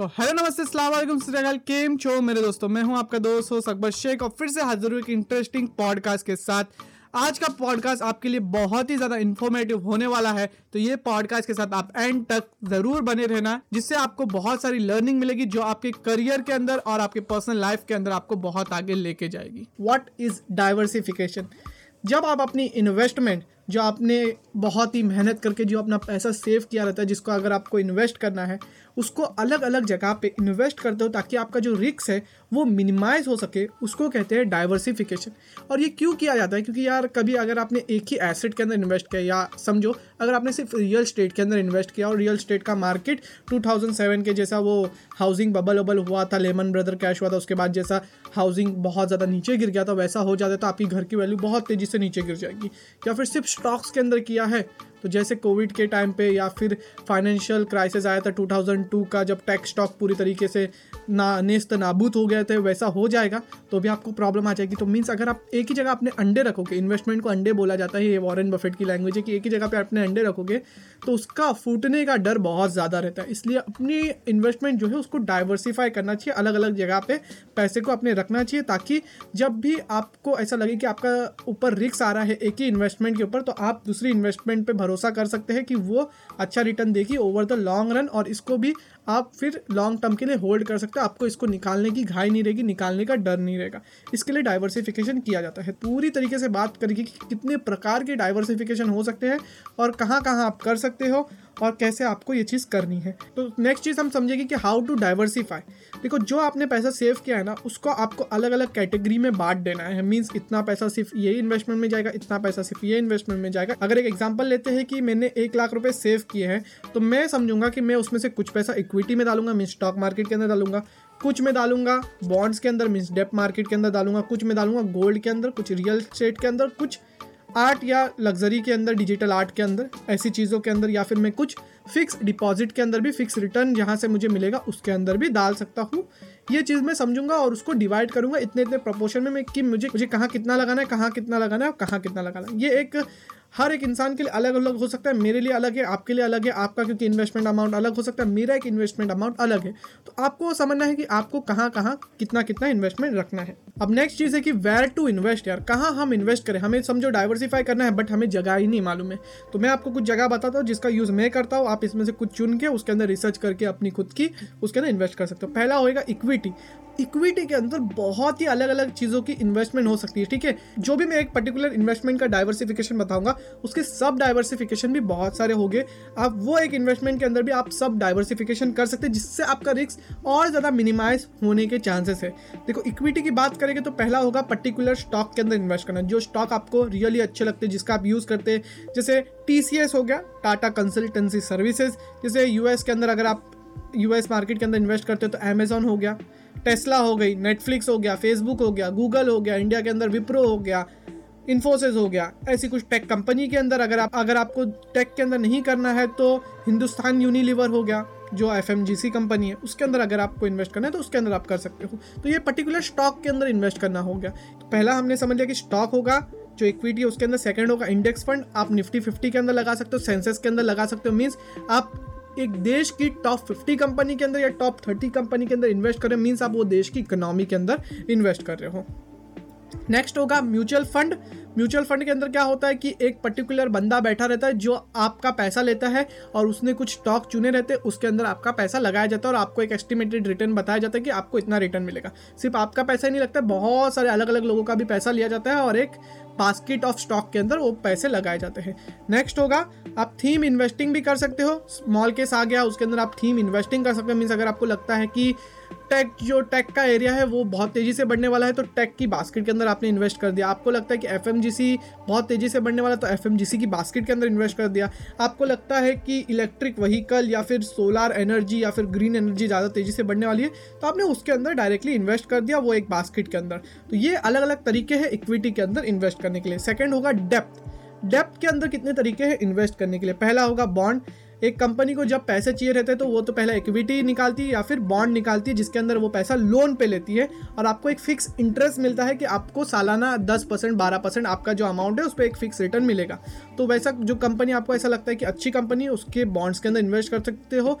तो हेलो नमस्ते सलाम सलाम केम चो मेरे दोस्तों? मैं हूँ आपका दोस्त हो अकबर शेख और फिर से हाजिर हुई एक इंटरेस्टिंग पॉडकास्ट के साथ। आज का पॉडकास्ट आपके लिए बहुत ही ज़्यादा इन्फॉर्मेटिव होने वाला है तो ये पॉडकास्ट के साथ आप एंड तक ज़रूर बने रहना, जिससे आपको बहुत सारी लर्निंग मिलेगी जो आपके करियर के अंदर और आपके पर्सनल लाइफ के अंदर आपको बहुत आगे लेके जाएगी। वट इज़ डाइवर्सिफिकेशन जब आप अपनी इन्वेस्टमेंट जो आपने बहुत ही मेहनत करके, जो अपना पैसा सेव किया रहता है, जिसको अगर आपको इन्वेस्ट करना है उसको अलग अलग जगह पे इन्वेस्ट करते हो ताकि आपका जो रिक्स है, वो मिनिमाइज हो सके। उसको कहते हैं डाइवर्सिफिकेशन और ये क्यों किया जाता है? क्योंकि यार, कभी अगर आपने एक ही एसेट के अंदर इन्वेस्ट किया, या समझो, अगर आपने सिर्फ़ रियल स्टेट के अंदर इन्वेस्ट किया, और रियल स्टेट का मार्केट 2007 के जैसा वो हाउसिंग बबल वबल हुआ था लेमन ब्रदर कैश हुआ था, उसके बाद जैसा हाउसिंग बहुत ज़्यादा नीचे गिर गया था, वैसा हो जाता तो आपकी घर की वैल्यू बहुत तेज़ी से नीचे गिर जाएगी। या फिर सिर्फ़ स्टॉक्स के अंदर किया है तो जैसे कोविड के टाइम पे या फिर फाइनेंशियल क्राइसिस आया था 2002 का जब टेक स्टॉक पूरी तरीके से ना, नेस्त नाबूद हो गए थे, वैसा हो जाएगा तो भी आपको प्रॉब्लम आ जाएगी। तो मीन्स अगर आप एक ही जगह अपने अंडे रखोगे इन्वेस्टमेंट को अंडे बोला जाता है, ये वॉरेन बफेट की लैंग्वेज है कि एक ही जगह पे अपने अंडे रखोगे तो उसका फूटने का डर बहुत ज़्यादा रहता है। इसलिए अपनी इन्वेस्टमेंट जो है उसको डाइवर्सिफाई करना चाहिए अलग अलग जगह पर पैसे को अपने रखना चाहिए, ताकि जब भी आपको ऐसा लगे कि आपका ऊपर रिक्स आ रहा है एक ही इन्वेस्टमेंट के ऊपर तो आप दूसरी इन्वेस्टमेंट पर भरोसा कर सकते हैं कि वो अच्छा रिटर्न देगी ओवर द लॉन्ग रन और इसको भी आप फिर लॉन्ग टर्म के लिए होल्ड कर सकते हो। आपको इसको निकालने की घाई नहीं रहेगी, निकालने का डर नहीं रहेगा। इसके लिए डाइवर्सिफिकेशन किया जाता है। पूरी तरीके से बात करेगी कि कितने प्रकार के डाइवर्सिफिकेशन हो सकते हैं और कहाँ कहाँ आप कर सकते हो। और कैसे आपको ये चीज़ करनी है। तो नेक्स्ट चीज़ हम समझेंगे कि हाउ टू डाइवर्सिफाई देखो, जो आपने पैसा सेव किया है ना, उसको आपको अलग अलग कैटेगरी में बांट देना है। मीन्स इतना पैसा सिर्फ़ ये इन्वेस्टमेंट में जाएगा, इतना पैसा सिर्फ़ ये इन्वेस्टमेंट में जाएगा। अगर एक एग्ज़ाम्पल लेते हैं कि मैंने एक लाख रुपये सेव किए हैं तो मैं समझूँगा कि मैं उसमें से कुछ पैसा इक्विटी में डालूँगा मीन स्टॉक मार्केट के अंदर डालूँगा। कुछ में डालूँगा बॉन्ड्स के अंदर मीन्स डेप मार्केट के अंदर डालूँगा। कुछ में डालूँगा गोल्ड के अंदर, कुछ रियल स्टेट के अंदर, कुछ आर्ट या लग्जरी के अंदर, डिजिटल आर्ट के अंदर, ऐसी चीज़ों के अंदर, या फिर मैं कुछ फिक्स डिपॉजिट के अंदर भी फिक्स रिटर्न जहाँ से मुझे मिलेगा, उसके अंदर भी डाल सकता हूँ। ये चीज़ मैं समझूँगा और उसको डिवाइड करूँगा इतने इतने प्रपोर्शन में मैं कि मुझे मुझे कहाँ कितना लगाना है, कहाँ कितना लगाना है और कहाँ कितना लगाना है। ये एक हर एक इंसान के लिए अलग अलग हो सकता है, मेरे लिए अलग है, आपके लिए अलग है, आपका क्योंकि इन्वेस्टमेंट अमाउंट अलग हो सकता है, मेरा एक इन्वेस्टमेंट अमाउंट अलग है। तो आपको समझना है कि आपको कहाँ कहाँ कितना कितना इन्वेस्टमेंट रखना है। अब नेक्स्ट चीज़ है कि वेयर टू इन्वेस्ट यार, कहाँ हम इन्वेस्ट करें? हमें समझो डाइवर्सिफाई करना है बट हमें जगह ही नहीं मालूम है। तो मैं आपको कुछ जगह बताता हूँ जिसका यूज़ मैं करता हूँ, आप इसमें से कुछ चुन के उसके अंदर रिसर्च करके अपनी खुद की उसके अंदर इन्वेस्ट कर सकते हो। पहला होएगा इक्विटी इक्विटी के अंदर बहुत ही अलग अलग चीज़ों की इन्वेस्टमेंट हो सकती है, ठीक है? जो भी मैं एक पर्टिकुलर इन्वेस्टमेंट का डाइवर्सिफिकेशन बताऊँगा, उसके सब डाइवर्सिफिकेशन भी बहुत सारे हो गए। आप वो एक इन्वेस्टमेंट के अंदर भी आप सब डाइवर्सिफिकेशन कर सकते हैं, जिससे आपका रिस्क और ज़्यादा मिनिमाइज होने के चांसेस है। देखो इक्विटी की बात करेंगे तो पहला होगा पर्टिकुलर स्टॉक के अंदर इन्वेस्ट करना। जो स्टॉक आपको रियली अच्छे लगते हैं, जिसका आप यूज़ करते हैं, जैसे TCS हो गया टाटा कंसल्टेंसी सर्विसेज़ जैसे यूएस के अंदर अगर आप यूएस मार्केट के अंदर इन्वेस्ट करते हो तो अमेजोन हो गया। टेस्ला हो गई नेटफ्लिक्स हो गया फेसबुक हो गया गूगल हो गया इंडिया के अंदर विप्रो हो गया इन्फोसिस हो गया, ऐसी कुछ टेक कंपनी के अंदर अगर आप, अगर आपको टेक के अंदर नहीं करना है तो हिंदुस्तान यूनिलीवर हो गया, जो एफ़ कंपनी है, उसके अंदर अगर आपको इन्वेस्ट करना है तो उसके अंदर आप कर सकते हो। तो ये पर्टिकुलर स्टॉक के अंदर इन्वेस्ट करना हो गया। तो पहला हमने समझ लिया कि स्टॉक होगा, जो इक्विटी है, उसके अंदर सेकंड होगा इंडेक्स फंड आप निफ्टी फिफ्टी के अंदर लगा सकते हो सेंसेस के अंदर लगा सकते हो मीन्स आप एक देश की टॉप फिफ्टी कंपनी के अंदर या टॉप थर्टी कंपनी के अंदर इन्वेस्ट कर रहे हो मीन्स आप वो देश की इकोनॉमी के अंदर इन्वेस्ट कर रहे हो। नेक्स्ट होगा म्यूचुअल फंड म्यूचुअल फंड के अंदर क्या होता है कि एक पर्टिकुलर बंदा बैठा रहता है जो आपका पैसा लेता है और उसने कुछ स्टॉक चुने रहते हैं उसके अंदर आपका पैसा लगाया जाता है और आपको एक एस्टिमेटेड रिटर्न बताया जाता है कि आपको इतना रिटर्न मिलेगा। सिर्फ़ आपका पैसा ही नहीं लगता, बहुत सारे अलग अलग लोगों का भी पैसा लिया जाता है और एक बास्केट ऑफ़ स्टॉक के अंदर वो पैसे लगाए जाते हैं। नेक्स्ट होगा, आप थीम इन्वेस्टिंग भी कर सकते हो स्मॉल केस आ गया, उसके अंदर आप थीम इन्वेस्टिंग कर सकते हो मीन्स अगर आपको लगता है कि टेक जो टेक का एरिया है, वो बहुत तेज़ी से बढ़ने वाला है तो टेक की बास्केट के अंदर आपने इन्वेस्ट कर दिया। आपको लगता है कि एफएमजीसी बहुत तेज़ी से बढ़ने वाला तो एफएमजीसी की बास्केट के अंदर इन्वेस्ट कर दिया। आपको लगता है कि इलेक्ट्रिक व्हीकल या फिर सोलार एनर्जी या फिर ग्रीन एनर्जी ज़्यादा तेज़ी से बढ़ने वाली है तो आपने उसके अंदर डायरेक्टली इन्वेस्ट कर दिया वो एक बास्केट के अंदर। तो ये अलग अलग तरीके हैं इक्विटी के अंदर इन्वेस्ट करने के लिए। सेकेंड होगा डेप्थ डेप्थ के अंदर कितने तरीके हैं इन्वेस्ट करने के लिए? पहला होगा बॉन्ड एक कंपनी को जब पैसे चाहिए रहते हैं तो वो तो पहले इक्विटी निकालती है या फिर बॉन्ड निकालती है, जिसके अंदर वो पैसा लोन पे लेती है और आपको एक फिक्स इंटरेस्ट मिलता है कि आपको सालाना दस परसेंट, बारह परसेंट आपका जो अमाउंट है, उस पर एक फिक्स रिटर्न मिलेगा। तो वैसा जो कंपनी आपको ऐसा लगता है कि अच्छी कंपनी उसके बॉन्ड्स के अंदर इन्वेस्ट कर सकते हो।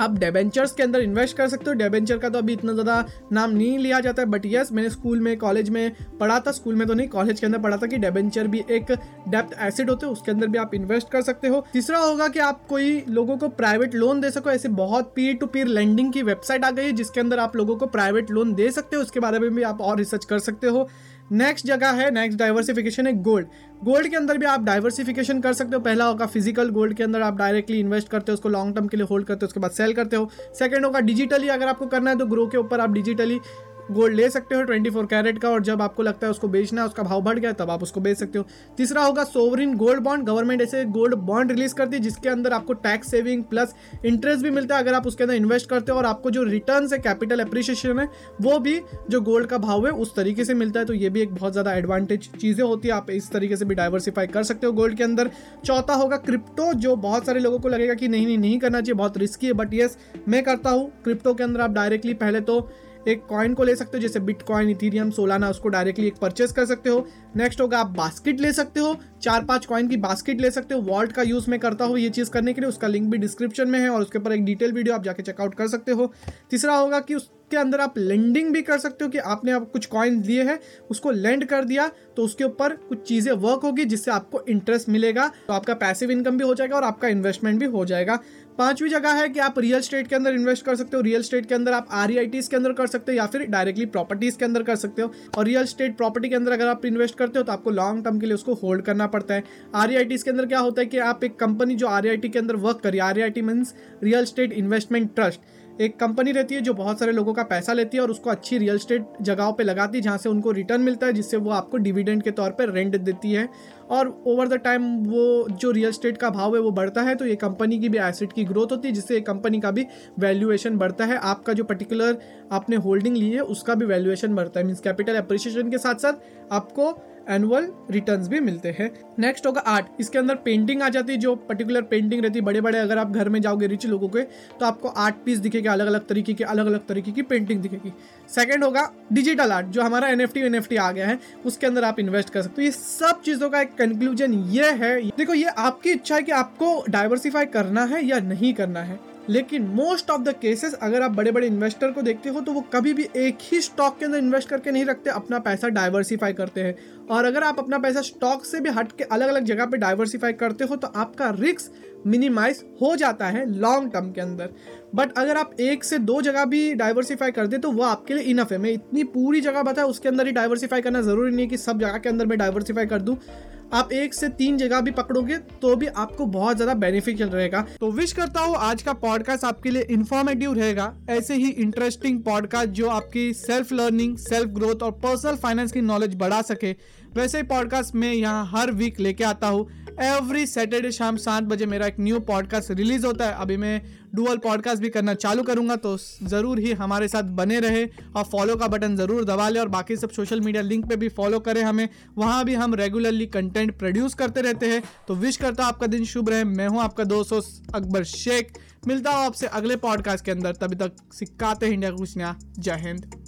आप डेबेंचर्स के अंदर इन्वेस्ट कर सकते हो। डेबेंचर का तो अभी इतना ज़्यादा नाम नहीं लिया जाता है बट यस मैंने स्कूल में कॉलेज में पढ़ा था। स्कूल में तो नहीं कॉलेज के अंदर पढ़ा था कि डेबेंचर भी एक डेप्थ एसिड होते हैं, उसके अंदर भी आप इन्वेस्ट कर सकते हो। तीसरा होगा कि आप कोई लोगों को प्राइवेट लोन दे सको। ऐसे बहुत पीर टू पीर लेंडिंग की वेबसाइट आ गई है, जिसके अंदर आप लोगों को प्राइवेट लोन दे सकते हो। उसके बारे में भी आप और रिसर्च कर सकते हो। नेक्स्ट जगह है नेक्स्ट डाइवर्सिफिकेशन है गोल्ड गोल्ड के अंदर भी आप डाइवर्सिफिकेशन कर सकते हो. पहला होगा फ़िज़िकल गोल्ड के अंदर आप डायरेक्टली इन्वेस्ट करते हो, उसको लॉन्ग टर्म के लिए होल्ड करते हो, उसके बाद सेल करते हो. सेकंड होगा डिजिटली अगर आपको करना है तो ग्रो के ऊपर आप डिजिटली गोल्ड ले सकते हो ट्वेंटी फोर कैरेट का, और जब आपको लगता है उसको बेचना उसका भाव बढ़ गया तब आप उसको बेच सकते हो। तीसरा होगा सोवरिन गोल्ड बॉन्ड। गवर्नमेंट ऐसे गोल्ड बॉन्ड रिलीज़ करती है, जिसके अंदर आपको टैक्स सेविंग प्लस इंटरेस्ट भी मिलता है, अगर आप उसके अंदर इन्वेस्ट करते हो, और आपको जो रिटर्न है, कैपिटल अप्रिशिएशन है, वो भी जो गोल्ड का भाव है, उस तरीके से मिलता है। तो ये भी एक बहुत ज़्यादा एडवांटेज चीज़ें होती है, आप इस तरीके से भी डाइवर्सिफाई कर सकते हो गोल्ड के अंदर। चौथा होगा क्रिप्टो, जो बहुत सारे लोगों को लगेगा कि नहीं नहीं नहीं करना चाहिए, बहुत रिस्की है, बट येस, मैं करता हूँ। क्रिप्टो के अंदर आप डायरेक्टली, पहले तो एक कॉइन को ले सकते हो, जैसे बिटकॉइन इथीरियम सोलाना उसको डायरेक्टली एक परचेस कर सकते हो। नेक्स्ट होगा आप बास्केट ले सकते हो चार पाँच कॉइन की बास्केट ले सकते हो। वॉल्ट का यूज़ मैं करता हूँ ये चीज़ करने के लिए, उसका लिंक भी डिस्क्रिप्शन में है और उसके ऊपर एक डिटेल वीडियो आप जाके चेकआउट कर सकते हो। तीसरा होगा कि उसके अंदर आप लेंडिंग भी कर सकते हो कि आपने आप कुछ कॉइन दिए हैं, उसको लेंड कर दिया तो उसके ऊपर कुछ चीज़ें वर्क होगी जिससे आपको इंटरेस्ट मिलेगा तो आपका पैसिव इनकम भी हो जाएगा और आपका इन्वेस्टमेंट भी हो जाएगा। पांचवी जगह है कि आप रियल स्टेट के अंदर इन्वेस्ट कर सकते हो रियल स्टेट के अंदर आप आर के अंदर कर सकते हो या फिर डायरेक्टली प्रॉपर्टीज़ के अंदर कर सकते हो। और रियल स्टेट प्रॉपर्टी के अंदर अगर आप इन्वेस्ट करते हो तो आपको लॉन्ग टर्म के लिए उसको होल्ड करना पड़ता है। आर के अंदर क्या होता है कि आप एक कंपनी जो आर के अंदर वर्क करिए R I real estate investment trust एक कंपनी रहती है जो बहुत सारे लोगों का पैसा लेती है और उसको अच्छी रियल स्टेट जगहों पे लगाती है जहाँ से उनको रिटर्न मिलता है, जिससे वो आपको डिविडेंड के तौर पर रेंट देती है। और ओवर द टाइम वो जो रियल स्टेट का भाव है वो बढ़ता है तो ये कंपनी की भी एसेट की ग्रोथ होती है, जिससे कंपनी का भी वैल्यूएशन बढ़ता है। आपका जो पर्टिकुलर आपने होल्डिंग ली है, उसका भी वैल्यूएशन बढ़ता है। मीन्स कैपिटल अप्रिशिएशन के साथ साथ आपको एनुअल रिटर्न्स भी मिलते हैं। नेक्स्ट होगा आर्ट इसके अंदर पेंटिंग आ जाती है, जो पर्टिकुलर पेंटिंग रहती है बड़े बड़े अगर आप घर में जाओगे रिच लोगों के तो आपको आर्ट पीस दिखेगा अलग अलग तरीके की अलग अलग तरीके की पेंटिंग दिखेगी। सेकेंड होगा डिजिटल आर्ट जो हमारा एन एफ़ आ गया है, उसके अंदर आप इन्वेस्ट कर सकते हो। ये सब चीज़ों का एक कंक्लूजन ये है। देखो, ये आपकी इच्छा है कि आपको डाइवर्सिफाई करना है या नहीं करना है। लेकिन मोस्ट ऑफ़ द केसेस अगर आप बड़े बड़े इन्वेस्टर को देखते हो तो वो कभी भी एक ही स्टॉक के अंदर इन्वेस्ट करके नहीं रखते, अपना पैसा डाइवर्सिफाई करते हैं। और अगर आप अपना पैसा स्टॉक से भी हट के अलग अलग जगह पे डाइवर्सिफाई करते हो तो आपका रिस्क मिनिमाइज हो जाता है लॉन्ग टर्म के अंदर। बट अगर आप एक से दो जगह भी डाइवर्सिफाई कर दे तो वो आपके लिए इनफ है। मैं इतनी पूरी जगह बताया उसके अंदर ही डाइवर्सिफाई करना ज़रूरी नहीं है कि सब जगह के अंदर मैं डाइवर्सिफाई कर दूँ। आप एक से तीन जगह भी पकड़ोगे तो भी आपको बहुत ज़्यादा बेनिफिशियल रहेगा। तो विश करता हूँ आज का पॉडकास्ट आपके लिए इन्फॉर्मेटिव रहेगा। ऐसे ही इंटरेस्टिंग पॉडकास्ट जो आपकी सेल्फ लर्निंग सेल्फ ग्रोथ और पर्सनल फाइनेंस की नॉलेज बढ़ा सके। वैसे ही पॉडकास्ट मैं यहाँ हर वीक लेके आता हूँ। एवरी सैटरडे शाम सात बजे मेरा एक न्यू पॉडकास्ट रिलीज़ होता है। अभी मैं डुअल पॉडकास्ट भी करना चालू करूँगा तो ज़रूर ही हमारे साथ बने रहे और फॉलो का बटन ज़रूर दबा ले और बाकी सब सोशल मीडिया लिंक पे भी फॉलो करें हमें। वहाँ भी हम रेगुलरली कंटेंट प्रोड्यूस करते रहते हैं। तो विश करता हूँ आपका दिन शुभ रहे। मैं हूँ आपका दोस्त अकबर शेख। मिलता हूँ आपसे अगले पॉडकास्ट के अंदर। तभी तक सिक्काते इंडिया कुछ नया। जय हिंद।